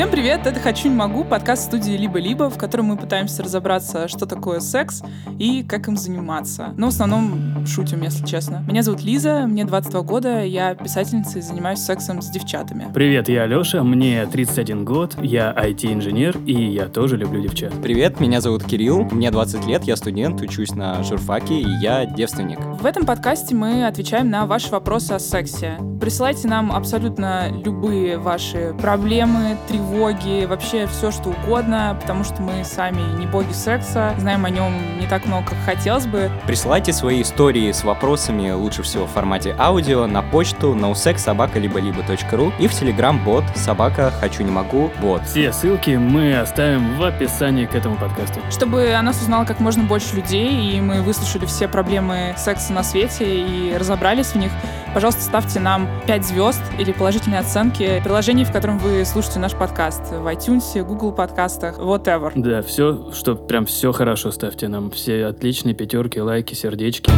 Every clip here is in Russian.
Всем привет, это «Хочу, не могу», подкаст студии «Либо-либо», в котором мы пытаемся разобраться, что такое секс и как им заниматься. Но в основном шутим, если честно. Меня зовут Лиза, мне 22 года, я писательница и занимаюсь сексом с девчатами. Привет, я Алёша, мне 31 год, я IT-инженер и я тоже люблю девчат. Привет, меня зовут Кирилл, мне 20 лет, я студент, учусь на журфаке и я девственник. В этом подкасте мы отвечаем на ваши вопросы о сексе. Присылайте нам абсолютно любые ваши проблемы, тревоги, вообще все что угодно, потому что мы сами не боги секса, знаем о нем не так много, как хотелось бы. Присылайте свои истории с вопросами, лучше всего в формате аудио, на почту nausexsobaka-либо-либо.ру и в телеграм-бот собака хочу не могу бот. Все ссылки мы оставим в описании к этому подкасту. Чтобы о нас узнало как можно больше людей, и мы выслушали все проблемы секса на свете и разобрались в них, пожалуйста, ставьте нам 5 звезд или положительные оценки в приложении, в котором вы слушаете наш подкаст. В iTunes, Google подкастах, whatever. Да, все, что прям все хорошо ставьте нам. Все отличные пятерки, лайки, сердечки.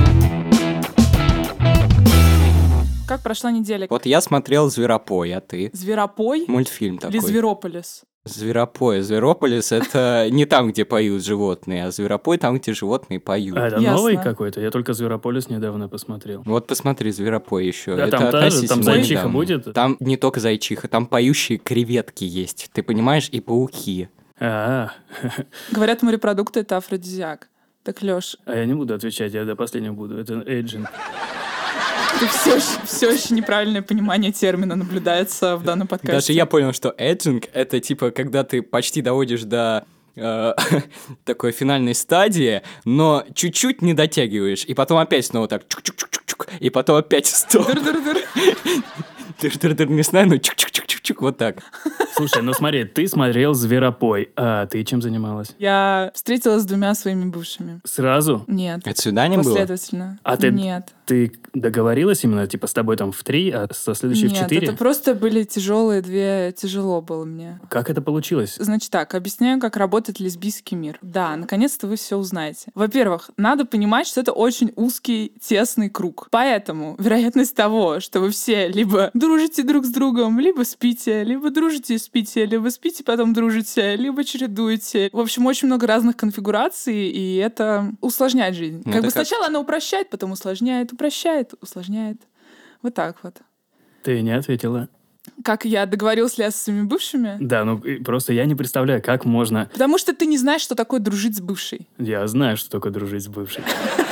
Как прошла неделя? Вот я смотрел «Зверопой», а ты? Зверопой Мультфильм такой. или Зверополис? Зверопой. Зверополис — это не там, где поют животные, а Зверопой там, где животные поют. А это Ясно. новый какой-то? Я только Зверополис недавно посмотрел. Вот посмотри, Зверопой еще. Да, это там та же, там зайчиха недавно. будет? Там не только зайчиха, там поющие креветки есть. Ты понимаешь? И пауки. А, Говорят, морепродукты — это афродизиак. Так, Лёш, а я не буду отвечать, я до последнего буду. Это edging. Ты все, все еще неправильное понимание термина наблюдается в данном подкасте. Даже я понял, что edging — это типа, когда ты почти доводишь до э, такой финальной стадии, но чуть-чуть не дотягиваешь, и потом опять снова так чук-чук-чук-чук, и потом опять стоп. Дыр-дыр-дыр. Дыр-дыр-дыр, не знаю, ну чук-чук-чук-чук, вот так. Слушай, ну смотри, ты смотрел Зверопой, а ты чем занималась? Я встретилась с двумя своими бывшими. Сразу? Нет. Это свидание было? Последовательно. А ты- Нет. Ты договорилась именно, типа, с тобой там в три, а со следующей в Нет, четыре? это просто были тяжелые две... Тяжело было мне. Как это получилось? Значит так, объясняю, как работает лесбийский мир. Да, наконец-то вы все узнаете. Во-первых, надо понимать, что это очень узкий, тесный круг. Поэтому вероятность того, что вы все либо дружите друг с другом, либо спите, либо дружите и спите, либо спите, потом дружите, либо чередуете. В общем, очень много разных конфигураций, и это усложняет жизнь. Ну, как бы как- сначала она упрощает, потом усложняет, упрощает, усложняет. Вот так вот. Ты не ответила. Как я договорилась ли я со своими бывшими? Да, ну просто я не представляю, как можно... Потому что ты не знаешь, что такое дружить с бывшей. Я знаю, что такое дружить с бывшей.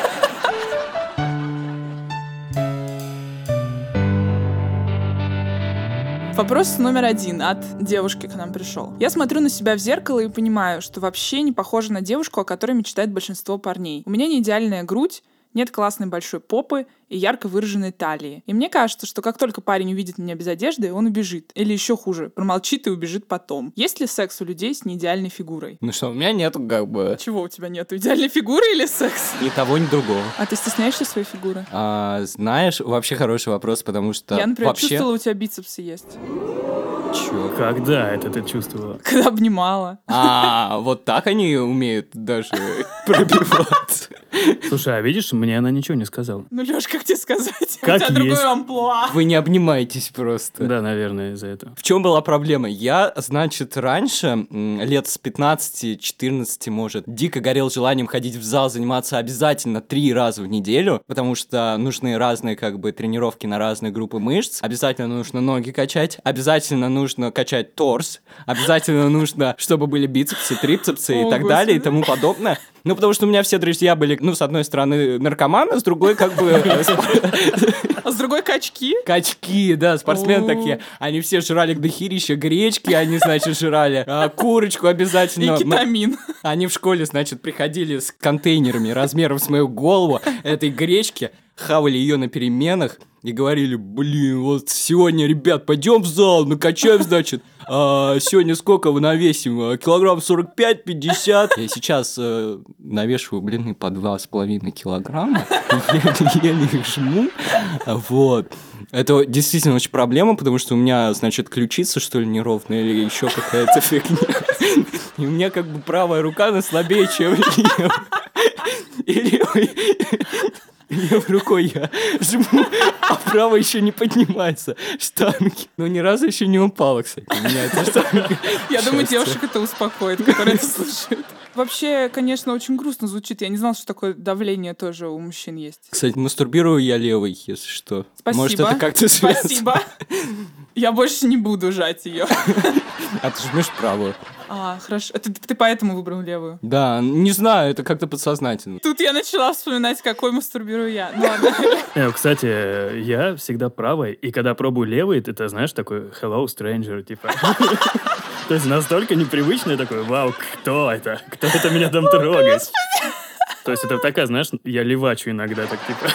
Вопрос номер один от девушки к нам пришел. Я смотрю на себя в зеркало и понимаю, что вообще не похожа на девушку, о которой мечтает большинство парней. У меня не идеальная грудь, нет классной большой попы и ярко выраженной талии. И мне кажется, что как только парень увидит меня без одежды, он убежит. Или еще хуже, промолчит и убежит потом. Есть ли секс у людей с неидеальной фигурой? Ну что, у меня нету как бы Чего у тебя нет? Идеальной фигуры или секс? ни того, ни другого. А ты стесняешься своей фигуры? А, знаешь, вообще хороший вопрос, потому что Я, например, вообще... чувствовала, у тебя бицепсы есть. Чё? Когда это ты чувствовала? Когда обнимала. А, вот так они умеют даже пробиваться. Слушай, а видишь, мне она ничего не сказала. Ну, Лёш, как тебе сказать? Как у тебя другое есть. амплуа. Вы не обнимаетесь просто. Да, наверное, из-за этого. В чем была проблема? Я, значит, раньше, лет с 15-14, может, дико горел желанием ходить в зал, заниматься обязательно три раза в неделю, потому что нужны разные, как бы, тренировки на разные группы мышц. Обязательно нужно ноги качать, обязательно нужно качать торс, обязательно нужно, чтобы были бицепсы, трицепсы и так далее и тому подобное. Ну, потому что у меня все друзья были, ну, с одной стороны, наркоманы, с другой, как бы, э, А с другой качки? Качки, да, спортсмены такие. Они все жрали дохерища гречки, они, значит, жрали а, курочку И обязательно. Мы- кетамин. Они в школе, значит, приходили с контейнерами размером с мою голову этой гречки, хавали ее на переменах и говорили, блин, вот сегодня, ребят, пойдем в зал, накачаем, значит. А, сегодня сколько вы навесим? А, Килограмм 45-50. Я сейчас э, навешиваю блины по 2,5 килограмма, еле их жму. Вот. Это действительно очень проблема, потому что у меня, значит, ключица, что ли, неровная или еще какая-то фигня. И у меня как бы правая рука, она слабее, чем левая. Левой рукой я жму, а правая еще не поднимается штанги. Ну, ни разу еще не упала, кстати, у меня эта штанга. Я думаю, девушек это успокоит, которые это слушают. Вообще, конечно, очень грустно звучит. Я не знала, что такое давление тоже у мужчин есть. Кстати, мастурбирую я левой, если что. Спасибо. Может, это как-то связано? Спасибо. Я больше не буду жать ее. А ты жмешь правую. А, хорошо. Ты, ты поэтому выбрал левую. Да, не знаю, это как-то подсознательно. Тут я начала вспоминать, какой мастурбирую я. Ну ладно. Э, Кстати, я всегда правой, и когда пробую левый, ты, ты знаешь, такой hello, stranger, типа. То есть настолько непривычно, я такой, вау, кто это? Кто это меня там трогает? То есть это такая, знаешь, я левачу иногда, так типа.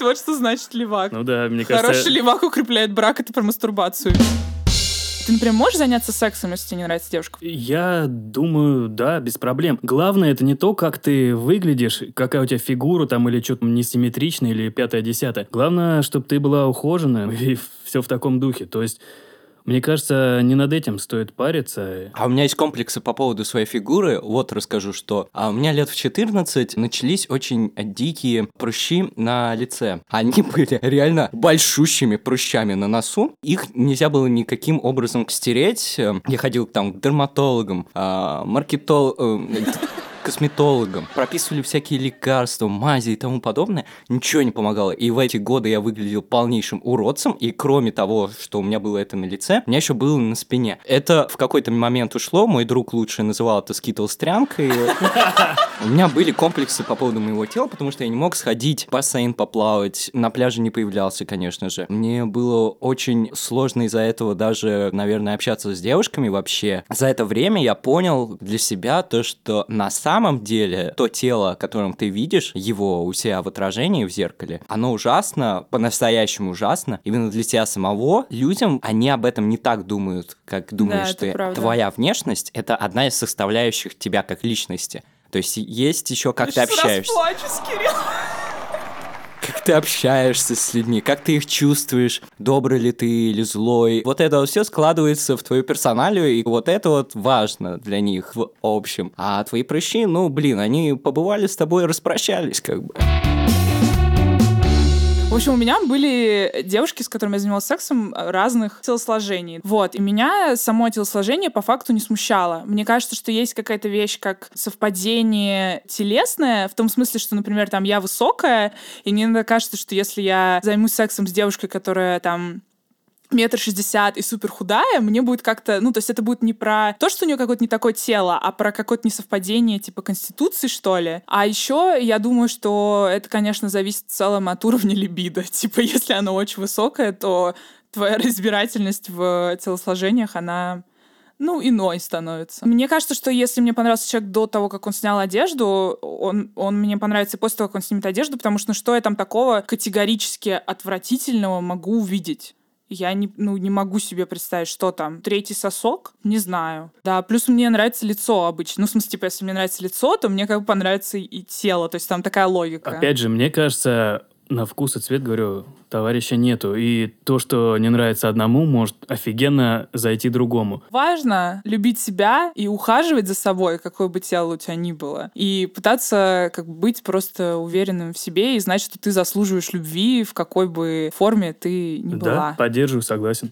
Есть вот что значит левак. Ну да, мне кажется... Хороший левак укрепляет брак, это про мастурбацию. Ты, например, можешь заняться сексом, если тебе не нравится девушка? Я думаю, да, без проблем. Главное, это не то, как ты выглядишь, какая у тебя фигура там, или что-то несимметричное, или пятое-десятое. Главное, чтобы ты была ухожена, и все в таком духе. То есть, мне кажется, не над этим стоит париться. А у меня есть комплексы по поводу своей фигуры. Вот расскажу, что а у меня лет в 14 начались очень дикие прыщи на лице. Они были реально большущими прыщами на носу. Их нельзя было никаким образом стереть. Я ходил там к дерматологам, а, маркетол... э, косметологам, прописывали всякие лекарства, мази и тому подобное, ничего не помогало. И в эти годы я выглядел полнейшим уродцем, и кроме того, что у меня было это на лице, у меня еще было на спине. Это в какой-то момент ушло, мой друг лучше называл это скитл-стрянкой. У меня были комплексы по поводу моего тела, потому что я не мог сходить в бассейн поплавать, на пляже не появлялся, конечно же. Мне было очень сложно из-за этого даже, наверное, общаться с девушками вообще. За это время я понял для себя то, что на самом деле то тело, которым ты видишь, его у себя в отражении в зеркале, оно ужасно, по-настоящему ужасно. Именно для тебя самого людям они об этом не так думают, как думаешь это ты. правда. Твоя внешность — это одна из составляющих тебя как личности. То есть есть еще как ты Я сейчас общаешься. расплачусь, Кирилл. Ты общаешься с людьми, как ты их чувствуешь, добрый ли ты или злой. Вот это все складывается в твою персоналию, и вот это вот важно для них в общем. А твои прыщи, ну, блин, они побывали с тобой распрощались как бы. В общем, у меня были девушки, с которыми я занималась сексом разных телосложений. Вот, и меня само телосложение по факту не смущало. Мне кажется, что есть какая-то вещь, как совпадение телесное, в том смысле, что, например, там я высокая, и мне кажется, что если я займусь сексом с девушкой, которая там метр шестьдесят и супер худая, мне будет как-то, ну, то есть это будет не про то, что у нее какое-то не такое тело, а про какое-то несовпадение, типа, конституции, что ли. А еще я думаю, что это, конечно, зависит в целом от уровня либидо. Типа, если оно очень высокое, то твоя разбирательность в телосложениях, она ну, иной становится. Мне кажется, что если мне понравился человек до того, как он снял одежду, он, он мне понравится и после того, как он снимет одежду, потому что ну, что я там такого категорически отвратительного могу увидеть? Я не, ну, не могу себе представить, что там. Третий сосок? Не знаю. Да, плюс мне нравится лицо обычно. Ну, в смысле, типа, если мне нравится лицо, то мне как бы понравится и- тело. То есть там такая логика. Опять же, мне кажется, на вкус и цвет, говорю, товарища нету. И то, что не нравится одному, может офигенно зайти другому. Важно любить себя и ухаживать за собой, какое бы тело у тебя ни было. И пытаться как бы быть просто уверенным в себе и знать, что ты заслуживаешь любви, в какой бы форме ты ни была. Да, поддерживаю, согласен.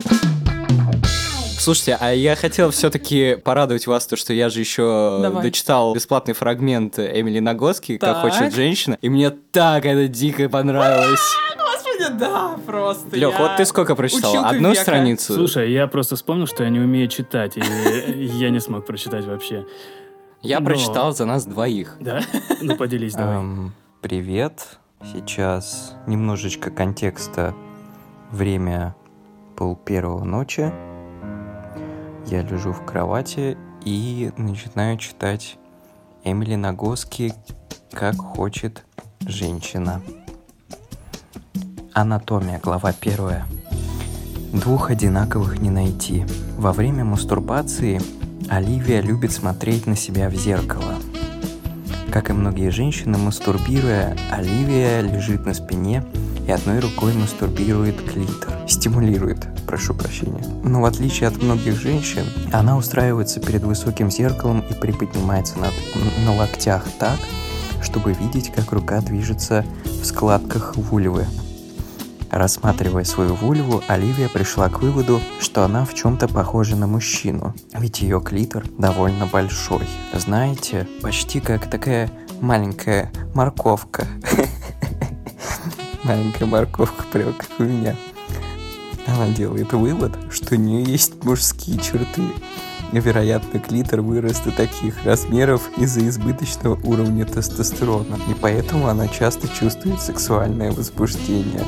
Слушайте, а я хотел все-таки порадовать вас, то, что я же еще Давай. дочитал бесплатный фрагмент Эмили Нагоски «Как Так. хочет женщина», и мне так это дико понравилось. Господи, да, просто. Лех, я вот ты сколько прочитал? училка Одну века. страницу? Слушай, я просто вспомнил, что я не умею читать, и я не смог прочитать вообще. Я но- прочитал за нас двоих. Да? Ну, поделись давай. Эм, привет. Сейчас немножечко контекста. Время пол первого ночи. Я лежу в кровати и начинаю читать Эмили Нагоски «Как хочет женщина». Анатомия, глава первая. Двух одинаковых не найти. Во время мастурбации Оливия любит смотреть на себя в зеркало. Как и многие женщины, мастурбируя, Оливия лежит на спине и одной рукой мастурбирует клитор. Стимулирует, прошу прощения. Но в отличие от многих женщин, она устраивается перед высоким зеркалом и приподнимается на, на локтях так, чтобы видеть, как рука движется в складках вульвы. Рассматривая свою вульву, Оливия пришла к выводу, что она в чем-то похожа на мужчину, ведь ее клитор довольно большой. Знаете, почти как такая маленькая морковка. Маленькая морковка, прям как у меня. Она делает вывод, что у нее есть мужские черты. Вероятно, клитор вырос до таких размеров из-за избыточного уровня тестостерона, и поэтому она часто чувствует сексуальное возбуждение.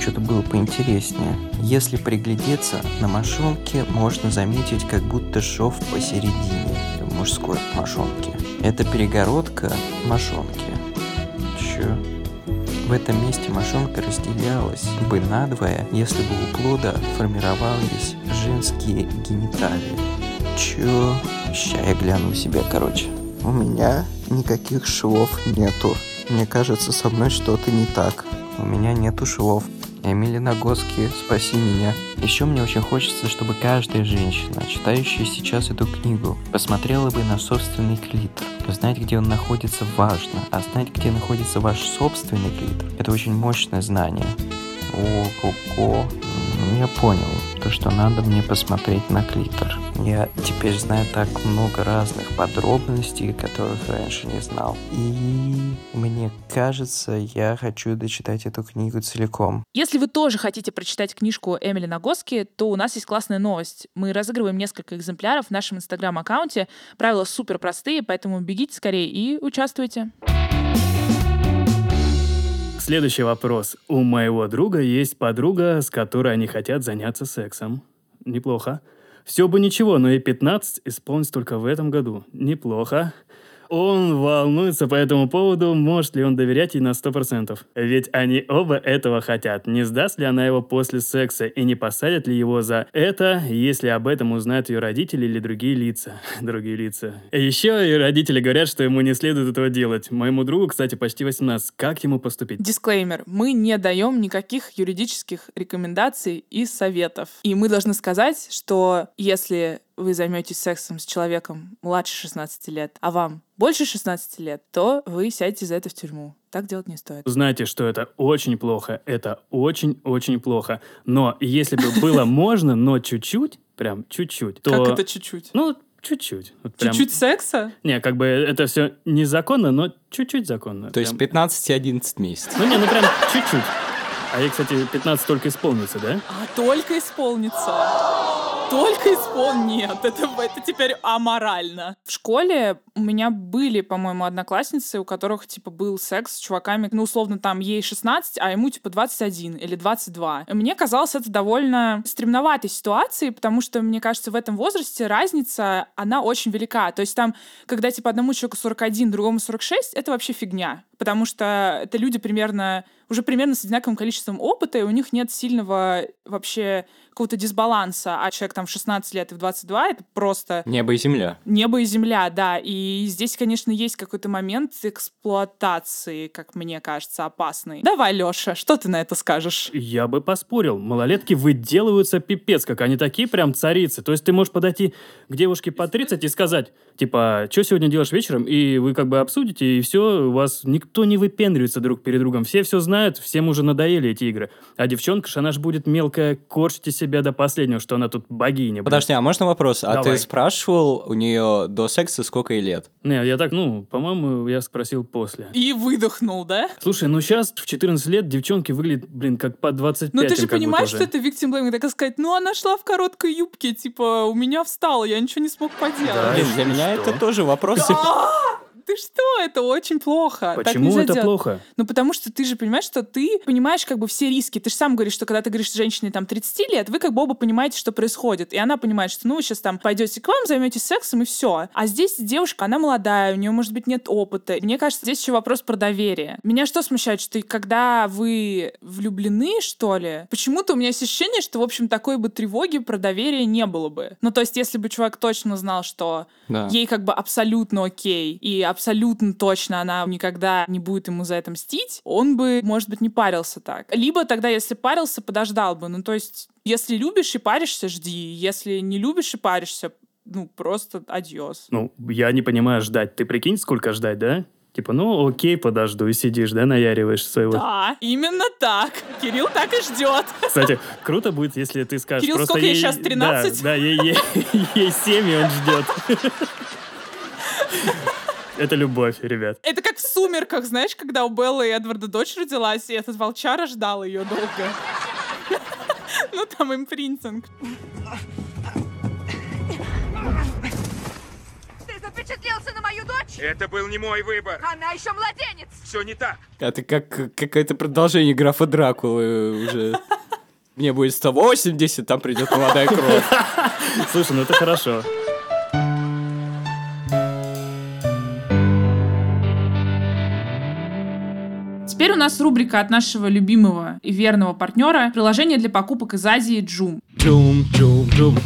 Что-то было поинтереснее. Если приглядеться, на мошонке можно заметить как будто шов посередине мужской мошонки. Это перегородка мошонки. Чё? В этом месте мошонка разделялась бы надвое, если бы у плода формировались женские гениталии. Чё? Ща я гляну у себя, короче. У меня никаких швов нету. Мне кажется, со мной что-то не так. У меня нету швов. Эмили Нагоски, спаси меня. Еще мне очень хочется, чтобы каждая женщина, читающая сейчас эту книгу, посмотрела бы на собственный клитор. Знать, где он находится, важно, а знать, где находится ваш собственный клитор, это очень мощное знание. Ого-го. Я понял, то, что надо мне посмотреть на клитор. Я теперь знаю так много разных подробностей, которых раньше не знал. И мне кажется, я хочу дочитать эту книгу целиком. Если вы тоже хотите прочитать книжку Эмили Нагоски, то у нас есть классная новость. Мы разыгрываем несколько экземпляров в нашем инстаграм-аккаунте. Правила супер простые, поэтому бегите скорее и участвуйте. Следующий вопрос. У моего друга есть подруга, с которой они хотят заняться сексом. Неплохо. Все бы ничего, но и 15 исполнится только в этом году. Неплохо. Он волнуется по этому поводу, может ли он доверять ей на 100%. Ведь они оба этого хотят. Не сдаст ли она его после секса и не посадят ли его за это, если об этом узнают ее родители или другие лица. другие лица. Еще и родители говорят, что ему не следует этого делать. Моему другу, кстати, почти 18. Как ему поступить? Дисклеймер. Мы не даем никаких юридических рекомендаций и советов. И мы должны сказать, что если вы займетесь сексом с человеком младше 16 лет, а вам больше 16 лет, то вы сядете за это в тюрьму. Так делать не стоит. Знаете, что это очень плохо. Это очень-очень плохо. Но если бы было можно, но чуть-чуть, прям чуть-чуть, то... Как это чуть-чуть? Ну, Чуть-чуть. Вот прям- Чуть-чуть секса? Не, как бы это все незаконно, но чуть-чуть законно. То есть Прям- 15 и 11 месяцев. Ну не, ну прям чуть-чуть. А ей, кстати, 15 только исполнится, да? А, только исполнится. Только испол... Нет, это, это теперь аморально. В школе у меня были, по-моему, одноклассницы, у которых, типа, был секс с чуваками, ну, условно, там, ей 16, а ему, типа, 21 или 22. И мне казалось это довольно стремноватой ситуацией, потому что, мне кажется, в этом возрасте разница, она очень велика. То есть там, когда, типа, одному человеку 41, другому 46, это вообще фигня. Потому что это люди примерно уже примерно с одинаковым количеством опыта, и у них нет сильного вообще какого-то дисбаланса, а человек там в 16 лет и в 22 — это просто Небо и земля. небо и земля, да. И здесь, конечно, есть какой-то момент эксплуатации, как мне кажется, опасный. Давай, Лёша, что ты на это скажешь? Я бы поспорил. Малолетки выделываются пипец, как они такие прям царицы. То есть ты можешь подойти к девушке по 30 и сказать, типа, что сегодня делаешь вечером? И вы как бы обсудите, и все, у вас никто не выпендривается друг перед другом. Все все знают, всем уже надоели эти игры. А девчонка ж, она ж будет мелкая, корчить из себя до последнего, что она тут богиня. блин. Подожди, а можно вопрос? А Давай. ты спрашивал у нее до секса сколько ей лет? Не, я так, ну, по-моему, я спросил после. И выдохнул, да? Слушай, ну сейчас в 14 лет девчонки выглядят, блин, как по 25 Ну ты же понимаешь, что это victim blaming, так сказать, ну она шла в короткой юбке, типа, у меня встала, я ничего не смог поделать. Да, для меня? Это тоже вопрос. Ты что? Это очень плохо. Почему это делать. плохо? Ну, потому что ты же понимаешь, что ты понимаешь как бы все риски. Ты же сам говоришь, что когда ты говоришь женщине там 30 лет, вы как бы оба понимаете, что происходит. И она понимает, что ну вы сейчас там пойдете к вам, займетесь сексом и все. А здесь девушка, она молодая, у нее, может быть, нет опыта. Мне кажется, здесь еще вопрос про доверие. Меня что смущает, что когда вы влюблены, что ли, почему-то у меня есть ощущение, что, в общем, такой бы тревоги про доверие не было бы. Ну, то есть, если бы чувак точно знал, что Да. ей как бы абсолютно окей, и абсолютно точно она никогда не будет ему за это мстить, он бы, может быть, не парился так. Либо тогда, если парился, подождал бы. Ну, то есть, если любишь и паришься, жди. Если не любишь и паришься, ну, просто адьос. Ну, я не понимаю ждать. Ты прикинь, сколько ждать, да? Типа, ну окей, подожду, и сидишь, да, наяриваешь своего. Да, именно так. Кирилл так и ждет. Кстати, круто будет, если ты скажешь Кирилл, просто сколько ей ей... щас, 13? Да, да, ей, ей, ей 7, и он ждет. Это любовь, ребят. Это как в «Сумерках», знаешь, когда у Беллы и Эдварда дочь родилась, и этот волчара ждал ее долго. Ну, там импринтинг. Ты запечатлелся на мою дочь? Это был не мой выбор. Она еще младенец. Все не так. Это как какое-то продолжение графа Дракулы уже. Мне будет 180, там придет молодая кровь. Слушай, ну это хорошо. Теперь у нас рубрика от нашего любимого и верного партнера приложение для покупок из Азии Joom. Джум, джум, джум.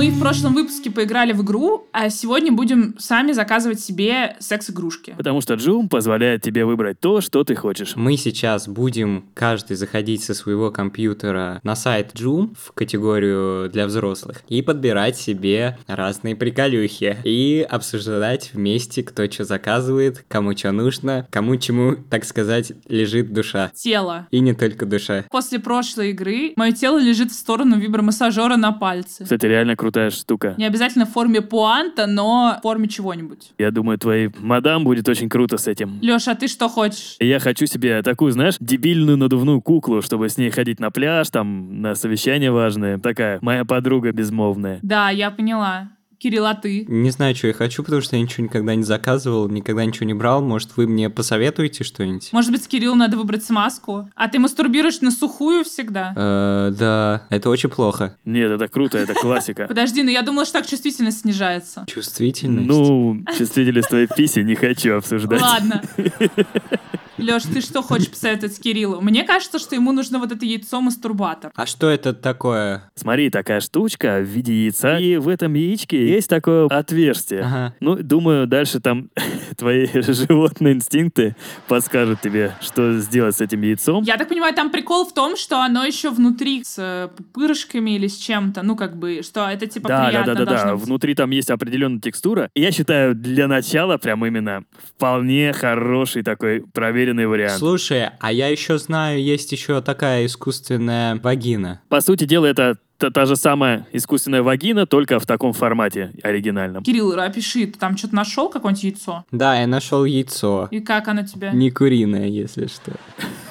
Мы в прошлом выпуске поиграли в игру, а сегодня будем сами заказывать себе секс-игрушки. Потому что Joom позволяет тебе выбрать то, что ты хочешь. Мы сейчас будем каждый заходить со своего компьютера на сайт Joom в категорию для взрослых и подбирать себе разные приколюхи и обсуждать вместе, кто что заказывает, кому что нужно, кому чему, так сказать, лежит душа. Тело. И не только душа. После прошлой игры мое тело лежит в сторону вибромассажера на пальце. Кстати, реально крутая штука. Не обязательно в форме пуанта, но в форме чего-нибудь. Я думаю, твоей мадам будет очень круто с этим. Леша, а ты что хочешь? Я хочу себе такую, знаешь, дебильную надувную куклу, чтобы с ней ходить на пляж, там, на совещание важное. Такая моя подруга безмолвная. Да, я поняла. Кирилл, а ты? Не знаю, что я хочу, потому что я ничего никогда не заказывал, никогда ничего не брал. Может, вы мне посоветуете что-нибудь? Может быть, с Кириллом надо выбрать смазку? А ты мастурбируешь на сухую всегда? Э, да, это очень плохо. Нет, это круто, это классика. Подожди, ну я думала, что так чувствительность снижается. Чувствительность. Ну, чувствительность твоей писи не хочу обсуждать. Ладно. Леш, ты что хочешь посоветовать Кириллу? Мне кажется, что ему нужно вот это яйцо-мастурбатор. А что это такое? Смотри, такая штучка в виде яйца, и в этом яичке есть такое отверстие. Ага. Ну, думаю, дальше там твои животные инстинкты подскажут тебе, что сделать с этим яйцом. Я так понимаю, там прикол в том, что оно еще внутри с э, пупырышками или с чем-то. Ну, как бы, что это типа Да, да, приятно да, да, должно да. быть. Внутри там есть определенная текстура. Я считаю, для начала прям именно вполне хороший такой проверенный вариант. Слушай, а я еще знаю, есть еще такая искусственная вагина. По сути дела, это та, та же самая искусственная вагина, только в таком формате оригинальном. Кирилл, опиши, ты там что-то нашел, какое-нибудь яйцо? Да, я нашел яйцо. И как оно тебе? Не куриное, если что.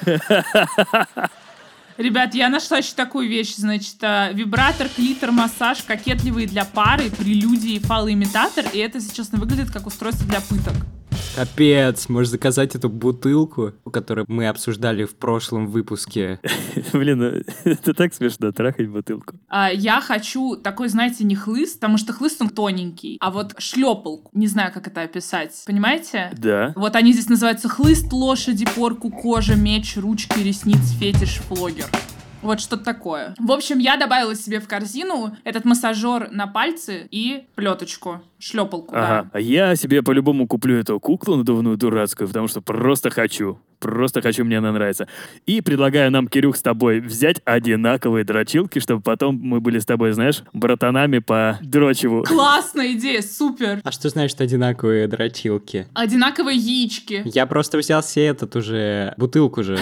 Ребят, я нашла еще такую вещь, значит, э, вибратор, клитор, массаж, кокетливый для пары, прелюдии, фалоимитатор, и это, если честно, выглядит как устройство для пыток. Капец, можешь заказать эту бутылку, которую мы обсуждали в прошлом выпуске. Блин, ну, это так смешно, трахать бутылку. А, я хочу такой, знаете, не хлыст, потому что хлыст он тоненький, а вот шлепалку. Не знаю, как это описать. Понимаете? Да. Вот они здесь называются хлыст, лошади, порку, кожа, меч, ручки, ресниц, фетиш, флогер. Вот что-то такое. В общем, я добавила себе в корзину этот массажер на пальцы и плеточку, шлепалку, Ага. да. Я себе по-любому куплю эту куклу надувную дурацкую, потому что просто хочу. Просто хочу, мне она нравится. И предлагаю нам, Кирюх, с тобой взять одинаковые дрочилки, чтобы потом мы были с тобой, знаешь, братанами по дрочеву Классная идея, супер. А что значит одинаковые дрочилки? Одинаковые яички. Я просто взял себе этот уже, бутылку же.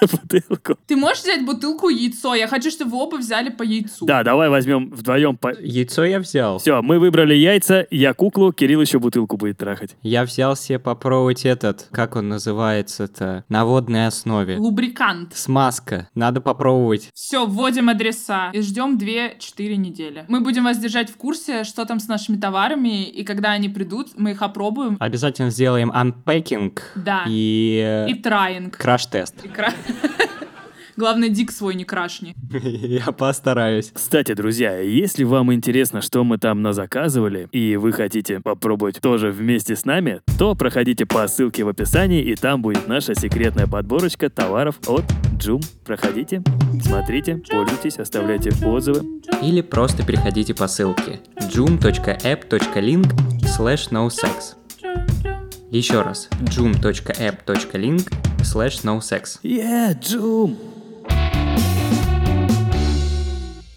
бутылку. Ты можешь взять бутылку яйцо? Я хочу, чтобы вы оба взяли по яйцу. Да, давай возьмем вдвоем по... Яйцо я взял. Все, мы выбрали яйца, я куклу, Кирилл еще бутылку будет трахать. Я взял себе попробовать этот, как он называется-то, на водной основе. Лубрикант. Смазка. Надо попробовать. Все, вводим адреса и ждем 2-4 недели. Мы будем вас держать в курсе, что там с нашими товарами, и когда они придут, мы их опробуем. Обязательно сделаем unpacking Да. и, И траинг. краш-тест. И кра- Главное, дик свой не крашни. Я постараюсь. Кстати, друзья, если вам интересно, что мы там назаказывали, и вы хотите попробовать тоже вместе с нами, то проходите по ссылке в описании, и там будет наша секретная подборочка товаров от Joom. Проходите, смотрите, пользуйтесь, оставляйте отзывы. Или просто переходите по ссылке joom.app.link slash nosex. Еще раз, joom.app.link slash nosex. Yeah, Joom!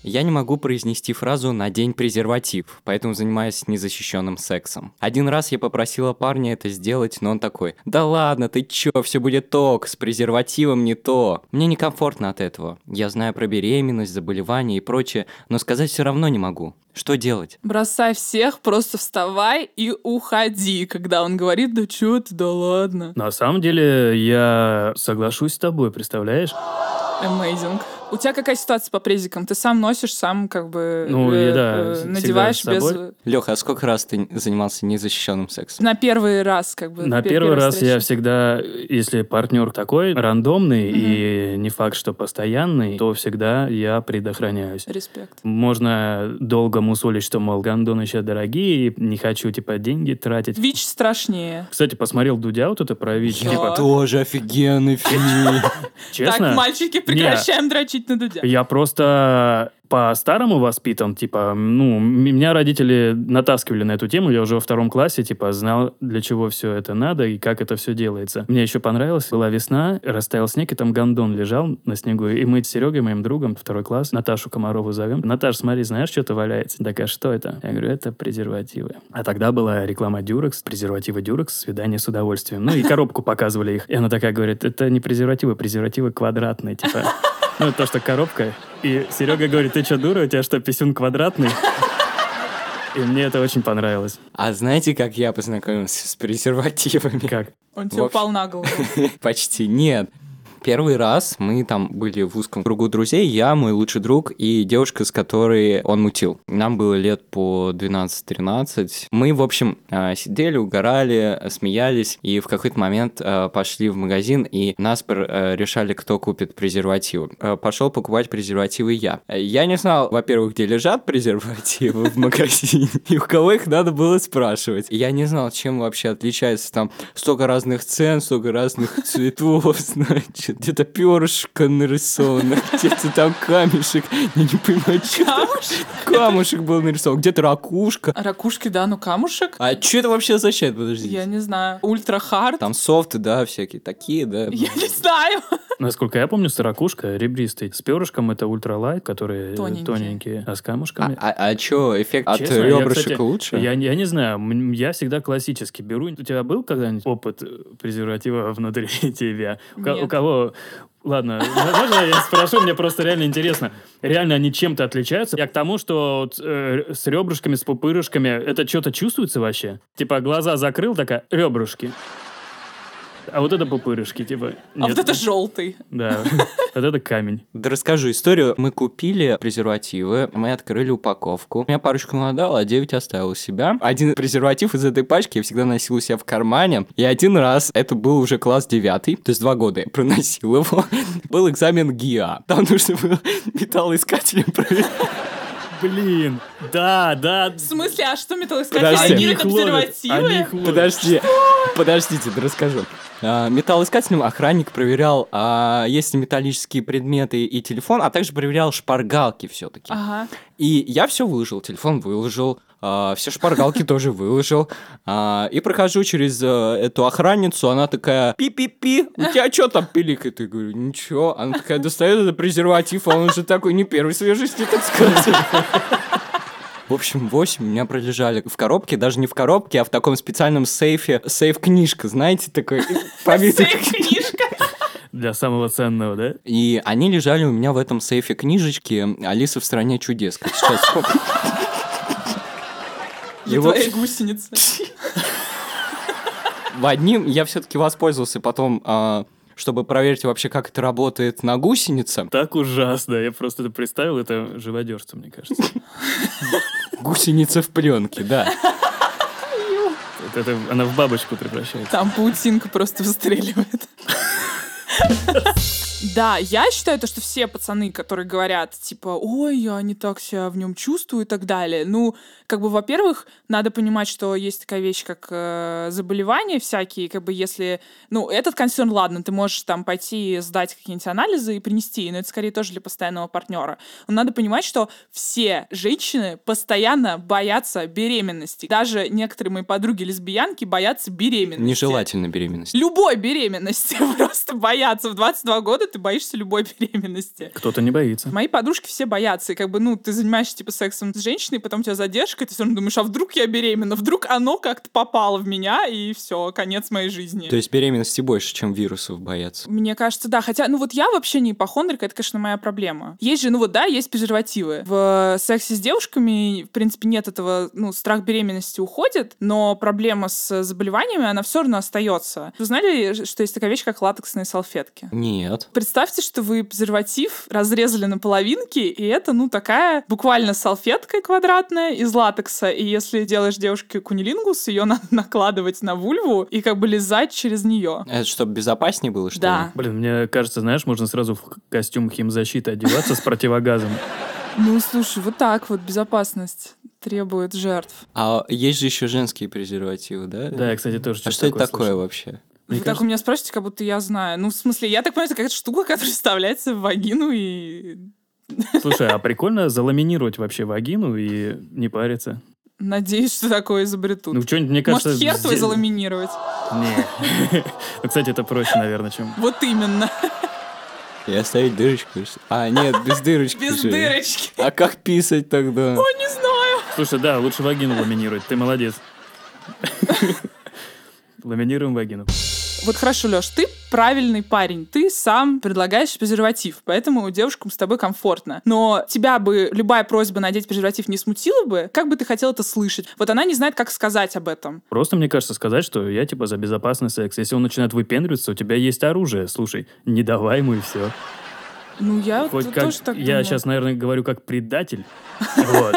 Я не могу произнести фразу «надень презерватив», поэтому занимаюсь незащищенным сексом. Один раз я попросила парня это сделать, но он такой «Да ладно, ты чё, все будет ок, с презервативом не то». Мне некомфортно от этого. Я знаю про беременность, заболевания и прочее, но сказать все равно не могу. Что делать? Бросай всех, просто вставай и уходи, когда он говорит, да чё ты, да ладно. На самом деле, я соглашусь с тобой, представляешь? Amazing. У тебя какая ситуация по презикам? Ты сам носишь, сам как бы Ну, э, да, э, надеваешь без... Леха, а сколько раз ты занимался незащищенным сексом? На первый раз как бы. На пе- первый раз встреча. я всегда, если партнер такой рандомный Мгм. и не факт, что постоянный, то всегда я предохраняюсь. Респект. Можно долго мусолить, что, мол, гандоны сейчас дорогие, и не хочу, типа, деньги тратить. ВИЧ страшнее. Кстати, посмотрел Дудя вот это про ВИЧ. Да. Типа, Тоже офигенный фильм. честно, Так, мальчики, прекращаем дрочить на Дудя. я просто по-старому воспитан, типа, ну, меня родители натаскивали на эту тему, я уже во втором классе, типа, знал, для чего все это надо и как это все делается. Мне еще понравилось, была весна, растаял снег, и там гондон лежал на снегу, и мы с Серегой, моим другом, второй класс, Наташу Комарову зовем. Наташа, смотри, знаешь, что-то валяется? Такая, что это? Я говорю, это презервативы. А тогда была реклама Дюрекс, презервативы Дюрекс, свидание с удовольствием. Ну, и коробку показывали их. И она такая говорит, это не презервативы, презервативы квадратные, типа. Ну, то, что коробка. И Серега говорит, ты что, дура, у тебя что, писюн квадратный? И мне это очень понравилось. А знаете, как я познакомился с презервативами? Как? Он тебе упал на голову. Почти нет. Первый раз мы там были в узком кругу друзей, я, мой лучший друг и девушка, с которой он мутил. Нам было лет по 12-13. Мы, в общем, э, сидели, угорали, смеялись, и в какой-то момент э, пошли в магазин, и наспор э, решали, кто купит презервативы. Пошел покупать презервативы я. Я не знал, во-первых, где лежат презервативы в магазине, и у кого их надо было спрашивать. Я не знал, чем вообще отличается там столько разных цен, столько разных цветов, значит, где-то перышко нарисовано, где-то там камешек, я не понимаю, что Камушек? камушек был нарисован, где-то ракушка. А Ракушки, да, ну камушек? А что это вообще означает, подожди? Я не знаю. Ультра хард? Там софты, да, всякие такие, да. Я не знаю. Насколько я помню, старокушка ребристый. С перышком это ультралайт, которые э, Тоненькие. тоненькие. А с камушками... А, а, чё, эффект от Честно, я, ребрышек кстати, лучше? Я, я не знаю, я всегда классически беру. У тебя был когда-нибудь опыт э, презерватива внутри тебя? У, Нет. у кого... Ладно, можно я спрошу, мне просто реально интересно. Реально они чем-то отличаются? Я к тому, что вот, э, с ребрышками, с пупырышками, это что-то чувствуется вообще? Типа глаза закрыл, такая, ребрышки. А вот это пупырышки, типа... А нет. вот это желтый. Да, вот это камень. Да расскажу историю. Мы купили презервативы, мы открыли упаковку. Я парочку надал, а 9 оставил у себя. Один презерватив из этой пачки я всегда носил у себя в кармане. И один раз, это был уже класс 9, то есть два года я проносил его, был экзамен ГИА. Там нужно было металлоискателем проверить. Блин, да, да. В смысле, а что они их ловят. Подожди, подождите, да расскажу. А, Металлоискателем охранник проверял, а, есть ли металлические предметы и телефон, а также проверял шпаргалки все-таки. Ага. И я все выложил, телефон выложил, все шпаргалки тоже выложил. а, И прохожу через э, эту охранницу, она такая, пи-пи-пи, у тебя что там пиликает? Я говорю, ничего. Она такая достает этот презерватив, а он уже такой не первой свежести, так сказать. В общем, 8 у меня пролежали в коробке, даже не в коробке, а в таком специальном сейфе. Сейф-книжка, знаете, такой побитый. Книжка. Для самого ценного, да? И они лежали у меня в этом сейфе книжечки «Алиса в стране чудес». как Сейчас. И, твоей общем, гусеницы. в одним я все-таки воспользовался потом, а, чтобы проверить вообще, как это работает на гусенице. Так ужасно. Я просто это представил, это живодерство, мне кажется. Гусеница в пленке, да. Вот это она в бабочку превращается. Там паутинка просто выстреливает. Да, я считаю то, что все пацаны, которые говорят, типа, ой, я не так себя в нем чувствую и так далее. Ну, как бы, во-первых, надо понимать, что есть такая вещь, как э, заболевания всякие, как бы, если, ну, этот консерн, ладно, ты можешь там пойти сдать какие-нибудь анализы и принести, но это скорее тоже для постоянного партнера. Но надо понимать, что все женщины постоянно боятся беременности. Даже некоторые мои подруги-лесбиянки боятся беременности. Нежелательно беременность. Любой беременности просто боятся. В 22 года ты боишься любой беременности. Кто-то не боится. Мои подружки все боятся. И как бы, ну, ты занимаешься, типа, сексом с женщиной, потом у тебя задержка, и ты все равно думаешь, а вдруг я беременна? Вдруг оно как-то попало в меня, и все, конец моей жизни. То есть беременности больше, чем вирусов боятся. Мне кажется, да. Хотя, ну вот я вообще не ипохондрик, это, конечно, моя проблема. Есть же, ну вот да, есть презервативы. В сексе с девушками, в принципе, нет этого, ну, страх беременности уходит, но проблема с заболеваниями, она все равно остается. Вы знали, что есть такая вещь, как латексные салфетки? Нет. Представьте, что вы презерватив разрезали на половинки, и это, ну, такая буквально салфетка квадратная из латекса. И если делаешь девушке кунилингус, ее надо накладывать на вульву и как бы лизать через нее. Это чтобы безопаснее было, что Да. ли? Блин, мне кажется, знаешь, можно сразу в костюм химзащиты одеваться с противогазом. Ну, слушай, вот так вот безопасность требует жертв. А есть же еще женские презервативы, да? Да, я, кстати, тоже А что это такое слышал. вообще? Мне Вы так кажется- у меня спрашиваете, как будто я знаю. Ну, в смысле, я так понимаю, это какая-то штука, которая вставляется в вагину и Слушай, а прикольно заламинировать вообще вагину и не париться. надеюсь, что такое изобретут. Ну, что-нибудь, мне кажется... Может, хер твой заламинировать? Не. Ну, кстати, это проще, наверное, чем... Вот именно. И оставить дырочку? А, нет, без дырочки Без же. дырочки. А как писать тогда? Ой, не знаю. Слушай, да, лучше вагину ламинировать. Ты молодец. Ламинируем вагину. Вот хорошо, Леш, ты правильный парень. Ты сам предлагаешь презерватив, поэтому девушкам с тобой комфортно. Но тебя бы любая просьба надеть презерватив не смутила бы, как бы ты хотел это слышать? Вот она не знает, как сказать об этом. Просто, мне кажется, сказать, что я, типа, за безопасный секс. Если он начинает выпендриваться, у тебя есть оружие. Слушай, не давай ему и все. Ну, я Хоть вот как... тоже так Я думаю. сейчас, наверное, говорю как предатель. Вот.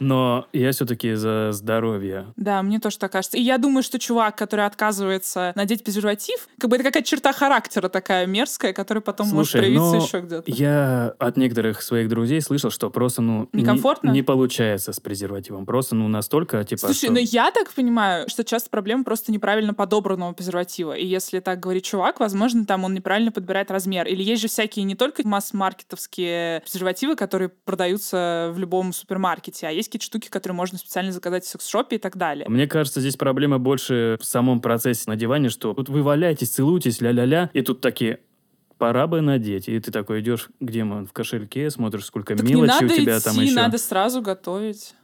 Но я все-таки за здоровье. Да, мне тоже так кажется. И я думаю, что чувак, который отказывается надеть презерватив, как бы это какая-то черта характера такая мерзкая, которая потом может Слушай, проявиться но еще где-то. я от некоторых своих друзей слышал, что просто, ну, не- Некомфортно? Не, получается с презервативом. Просто, ну, настолько, типа, Слушай, что- ну я так понимаю, что часто проблема просто неправильно подобранного презерватива. И если так говорит чувак, возможно, там он неправильно подбирает размер. Или есть же всякие не только масс-маркетовские презервативы, которые продаются в любом супермаркете, а есть какие-то штуки, которые можно специально заказать в секс-шопе и так далее. Мне кажется, здесь проблема больше в самом процессе надевания, что тут вы валяетесь, целуетесь, ля-ля-ля, и тут такие пора бы надеть. И ты такой идешь, где мы, в кошельке, смотришь, сколько Так мелочи у тебя идти, там еще. надо сразу готовить.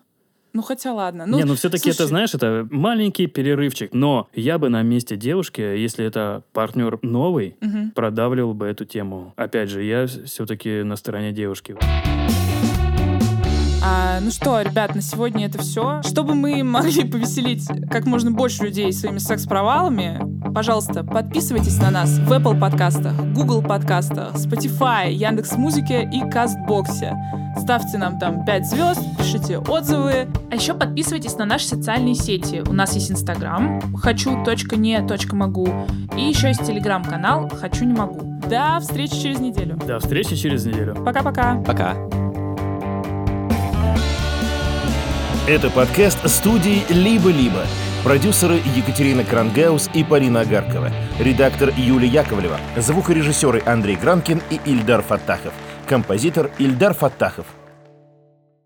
Ну, хотя ладно. Ну, не, ну все-таки это, слушай, знаешь, это маленький перерывчик. Но я бы на месте девушки, если это партнер новый, Мгм. продавливал бы эту тему. Опять же, я все-таки на стороне девушки. А, ну что, ребят, на сегодня это все. Чтобы мы могли повеселить как можно больше людей своими секс-провалами, пожалуйста, подписывайтесь на нас в Apple подкастах, Google подкастах, Spotify, Яндекс Музыке и Кастбоксе. Ставьте нам там 5 звезд, пишите отзывы. А еще подписывайтесь на наши социальные сети. У нас есть Инстаграм хочу.не.могу и еще есть Телеграм-канал «Хочу не могу». До встречи через неделю. До встречи через неделю. Пока-пока. Пока. Это подкаст студии «Либо-либо». Продюсеры Екатерина Крангаус и Полина Агаркова. Редактор Юлия Яковлева. Звукорежиссеры Андрей Гранкин и Ильдар Фаттахов. Композитор Ильдар Фаттахов.